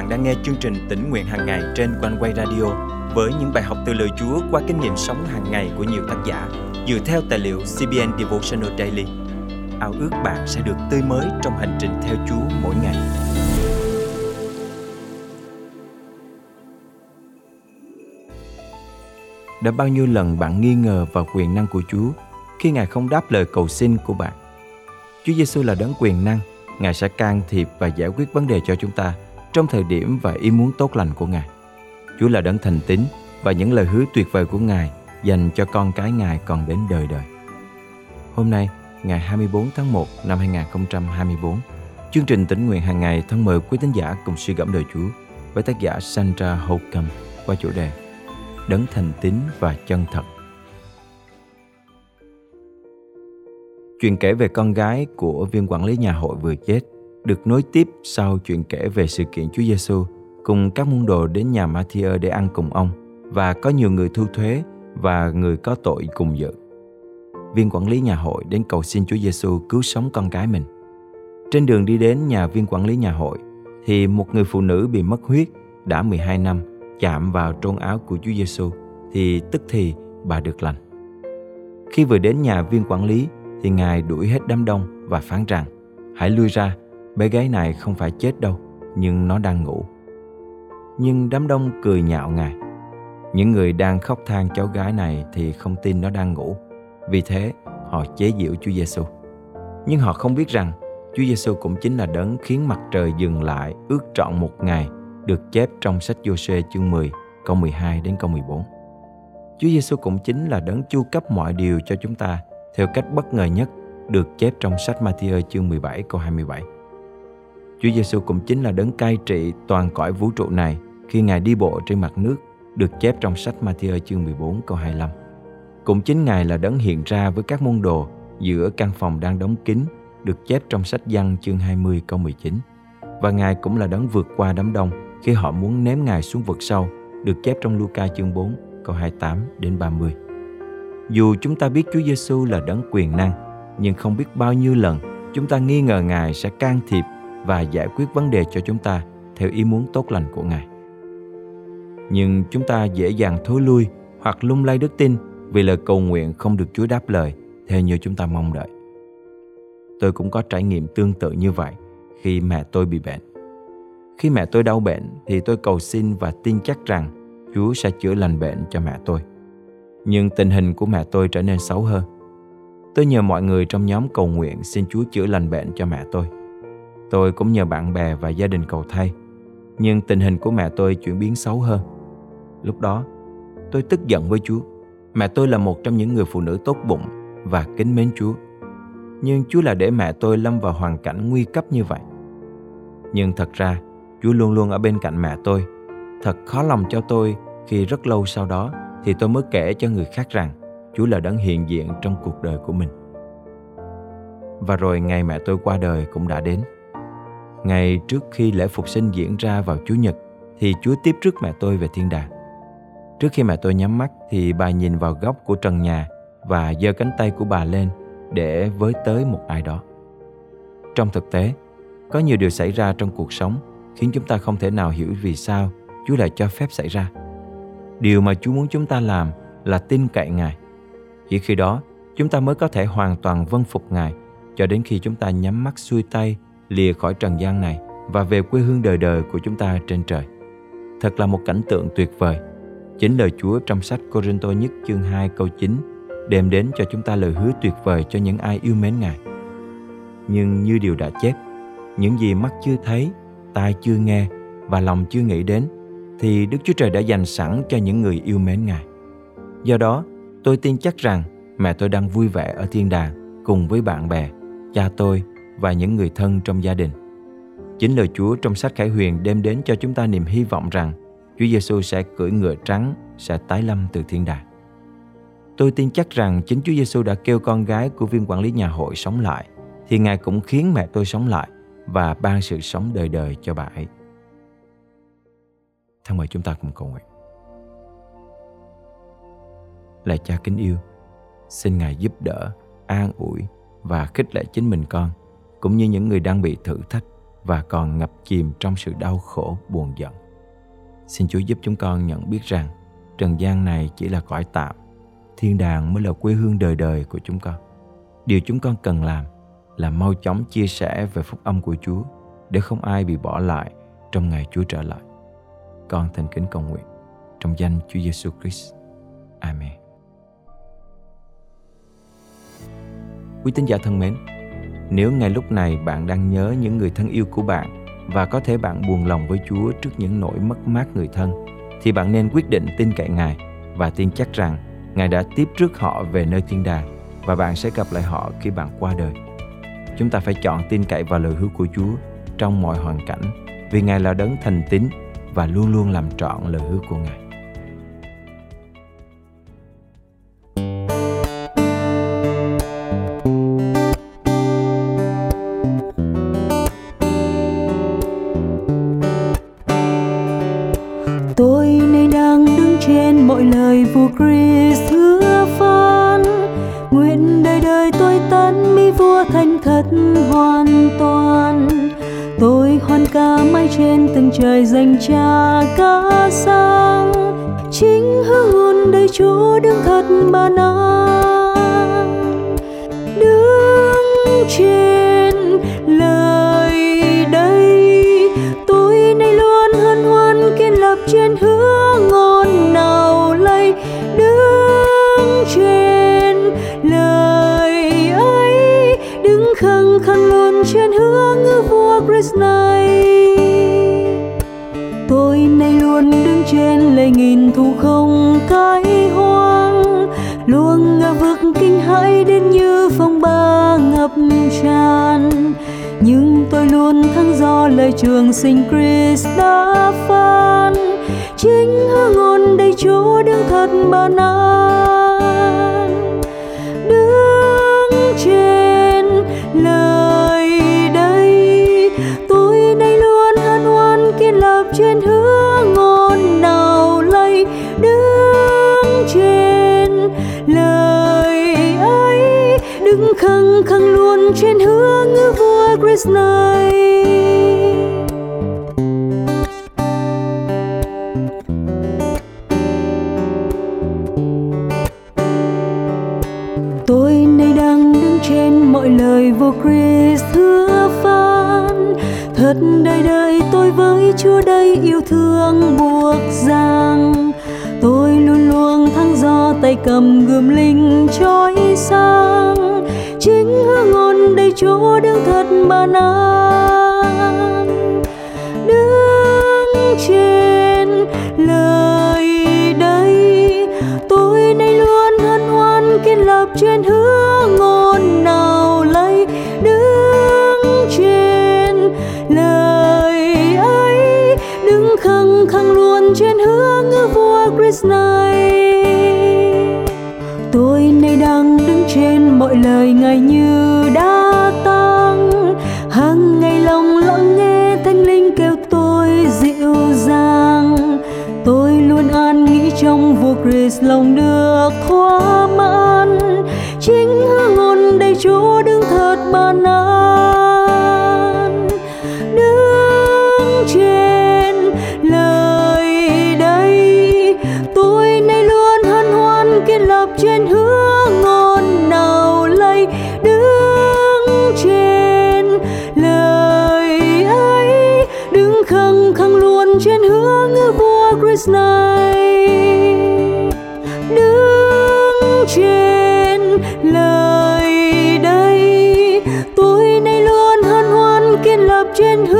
bạn đang nghe chương trình tỉnh nguyện hàng ngày trên quanh quay radio với những bài học từ lời Chúa qua kinh nghiệm sống hàng ngày của nhiều tác giả dựa theo tài liệu CBN Devotional Daily. Ao ước bạn sẽ được tươi mới trong hành trình theo Chúa mỗi ngày. Đã bao nhiêu lần bạn nghi ngờ vào quyền năng của Chúa khi Ngài không đáp lời cầu xin của bạn? Chúa Giêsu là đấng quyền năng, Ngài sẽ can thiệp và giải quyết vấn đề cho chúng ta trong thời điểm và ý muốn tốt lành của Ngài. Chúa là đấng thành tín và những lời hứa tuyệt vời của Ngài dành cho con cái Ngài còn đến đời đời. Hôm nay, ngày 24 tháng 1 năm 2024, chương trình tỉnh nguyện hàng ngày thân mời quý tín giả cùng suy gẫm đời Chúa với tác giả Sandra Holcomb qua chủ đề Đấng thành tín và chân thật. Chuyện kể về con gái của viên quản lý nhà hội vừa chết được nối tiếp sau chuyện kể về sự kiện Chúa Giêsu cùng các môn đồ đến nhà Matthew để ăn cùng ông và có nhiều người thu thuế và người có tội cùng dự. Viên quản lý nhà hội đến cầu xin Chúa Giêsu cứu sống con gái mình. Trên đường đi đến nhà viên quản lý nhà hội thì một người phụ nữ bị mất huyết đã 12 năm chạm vào trôn áo của Chúa Giêsu thì tức thì bà được lành. Khi vừa đến nhà viên quản lý thì Ngài đuổi hết đám đông và phán rằng hãy lui ra, bé gái này không phải chết đâu, nhưng nó đang ngủ nhưng đám đông cười nhạo ngài. Những người đang khóc than cháu gái này thì không tin nó đang ngủ. Vì thế, họ chế giễu Chúa Giêsu. Nhưng họ không biết rằng Chúa Giêsu cũng chính là đấng khiến mặt trời dừng lại ước trọn một ngày được chép trong sách Giô-suê chương 10 câu 12 đến câu 14. Chúa Giêsu cũng chính là đấng chu cấp mọi điều cho chúng ta theo cách bất ngờ nhất được chép trong sách Matthew chương 17 câu 27. Chúa Giêsu cũng chính là đấng cai trị toàn cõi vũ trụ này khi Ngài đi bộ trên mặt nước được chép trong sách Matthew chương 14 câu 25. Cũng chính Ngài là đấng hiện ra với các môn đồ giữa căn phòng đang đóng kín được chép trong sách Giăng chương 20 câu 19. Và Ngài cũng là đấng vượt qua đám đông khi họ muốn ném Ngài xuống vực sâu được chép trong Luca chương 4 câu 28 đến 30. Dù chúng ta biết Chúa Giêsu là đấng quyền năng, nhưng không biết bao nhiêu lần chúng ta nghi ngờ Ngài sẽ can thiệp và giải quyết vấn đề cho chúng ta theo ý muốn tốt lành của Ngài nhưng chúng ta dễ dàng thối lui hoặc lung lay đức tin vì lời cầu nguyện không được Chúa đáp lời theo như chúng ta mong đợi. Tôi cũng có trải nghiệm tương tự như vậy khi mẹ tôi bị bệnh. Khi mẹ tôi đau bệnh thì tôi cầu xin và tin chắc rằng Chúa sẽ chữa lành bệnh cho mẹ tôi. Nhưng tình hình của mẹ tôi trở nên xấu hơn. Tôi nhờ mọi người trong nhóm cầu nguyện xin Chúa chữa lành bệnh cho mẹ tôi. Tôi cũng nhờ bạn bè và gia đình cầu thay. Nhưng tình hình của mẹ tôi chuyển biến xấu hơn. Lúc đó, tôi tức giận với Chúa. Mẹ tôi là một trong những người phụ nữ tốt bụng và kính mến Chúa. Nhưng Chúa là để mẹ tôi lâm vào hoàn cảnh nguy cấp như vậy. Nhưng thật ra, Chúa luôn luôn ở bên cạnh mẹ tôi. Thật khó lòng cho tôi khi rất lâu sau đó thì tôi mới kể cho người khác rằng Chúa là đấng hiện diện trong cuộc đời của mình. Và rồi ngày mẹ tôi qua đời cũng đã đến. Ngày trước khi lễ phục sinh diễn ra vào Chủ nhật thì Chúa tiếp rước mẹ tôi về thiên đàng. Trước khi mẹ tôi nhắm mắt thì bà nhìn vào góc của trần nhà và giơ cánh tay của bà lên để với tới một ai đó. Trong thực tế, có nhiều điều xảy ra trong cuộc sống khiến chúng ta không thể nào hiểu vì sao Chúa lại cho phép xảy ra. Điều mà Chúa muốn chúng ta làm là tin cậy Ngài. Chỉ khi đó, chúng ta mới có thể hoàn toàn vâng phục Ngài cho đến khi chúng ta nhắm mắt xuôi tay lìa khỏi trần gian này và về quê hương đời đời của chúng ta trên trời. Thật là một cảnh tượng tuyệt vời Chính lời Chúa trong sách Corinto nhất chương 2 câu 9 đem đến cho chúng ta lời hứa tuyệt vời cho những ai yêu mến Ngài. Nhưng như điều đã chép, những gì mắt chưa thấy, tai chưa nghe và lòng chưa nghĩ đến thì Đức Chúa Trời đã dành sẵn cho những người yêu mến Ngài. Do đó, tôi tin chắc rằng mẹ tôi đang vui vẻ ở thiên đàng cùng với bạn bè, cha tôi và những người thân trong gia đình. Chính lời Chúa trong sách Khải Huyền đem đến cho chúng ta niềm hy vọng rằng Chúa Giêsu sẽ cưỡi ngựa trắng, sẽ tái lâm từ thiên đàng. Tôi tin chắc rằng chính Chúa Giêsu đã kêu con gái của viên quản lý nhà hội sống lại, thì Ngài cũng khiến mẹ tôi sống lại và ban sự sống đời đời cho bà ấy. Thân mời chúng ta cùng cầu nguyện. Là cha kính yêu, xin Ngài giúp đỡ, an ủi và khích lệ chính mình con, cũng như những người đang bị thử thách và còn ngập chìm trong sự đau khổ buồn giận. Xin Chúa giúp chúng con nhận biết rằng trần gian này chỉ là cõi tạm, thiên đàng mới là quê hương đời đời của chúng con. Điều chúng con cần làm là mau chóng chia sẻ về phúc âm của Chúa để không ai bị bỏ lại trong ngày Chúa trở lại. Con thành kính cầu nguyện trong danh Chúa Giêsu Christ. Amen. Quý tín giả thân mến, nếu ngay lúc này bạn đang nhớ những người thân yêu của bạn và có thể bạn buồn lòng với Chúa trước những nỗi mất mát người thân, thì bạn nên quyết định tin cậy Ngài và tin chắc rằng Ngài đã tiếp trước họ về nơi thiên đàng và bạn sẽ gặp lại họ khi bạn qua đời. Chúng ta phải chọn tin cậy vào lời hứa của Chúa trong mọi hoàn cảnh vì Ngài là đấng thành tín và luôn luôn làm trọn lời hứa của Ngài. Tôi nay đang đứng trên mọi lời vua Christ hứa phán. Nguyện đời đời tôi tấn mi vua thành thật hoàn toàn. Tôi hoan ca mãi trên từng trời dành cha ca sang chính hương hồn đầy chúa đứng thật mà an đứng trên khăng hướng trên ngư vua Christ này. Tôi nay luôn đứng trên lệ nghìn thù không cái hoang. Luôn ngờ vực kinh hãi đến như phong ba ngập tràn. Nhưng tôi luôn thắng do lời trường sinh Christ đã phán. Chính hương ngôn đầy Chúa đứng thật bàn năm. Trên hứa ngôn nào lây đứng trên lời ấy, đứng khăng khăng luôn trên hứa ngữ vua Christ này tôi nay đang đứng trên mọi lời vô Christ hứa phán, thật đây đây. Chúa đây yêu thương buộc ràng tôi luôn luôn thăng do tay cầm gươm linh trói sang. Chính hương ngôn đây chúa đứng thật mà năng đứng trên lời đây, tôi nay luôn hân hoan kiên lập trên hướng vua này tôi nay đang đứng trên mọi lời ngài như đã tăng hàng ngày lòng lắng nghe thanh linh kêu tôi dịu dàng. Tôi luôn an nghĩ trong vua Chris lòng đưa trên hương ngôn nào lây, đứng trên lời ấy, đứng khăng khăng luôn trên hương của Krishna này đứng trên lời đây tôi nay luôn hân hoan kiên lập trên hương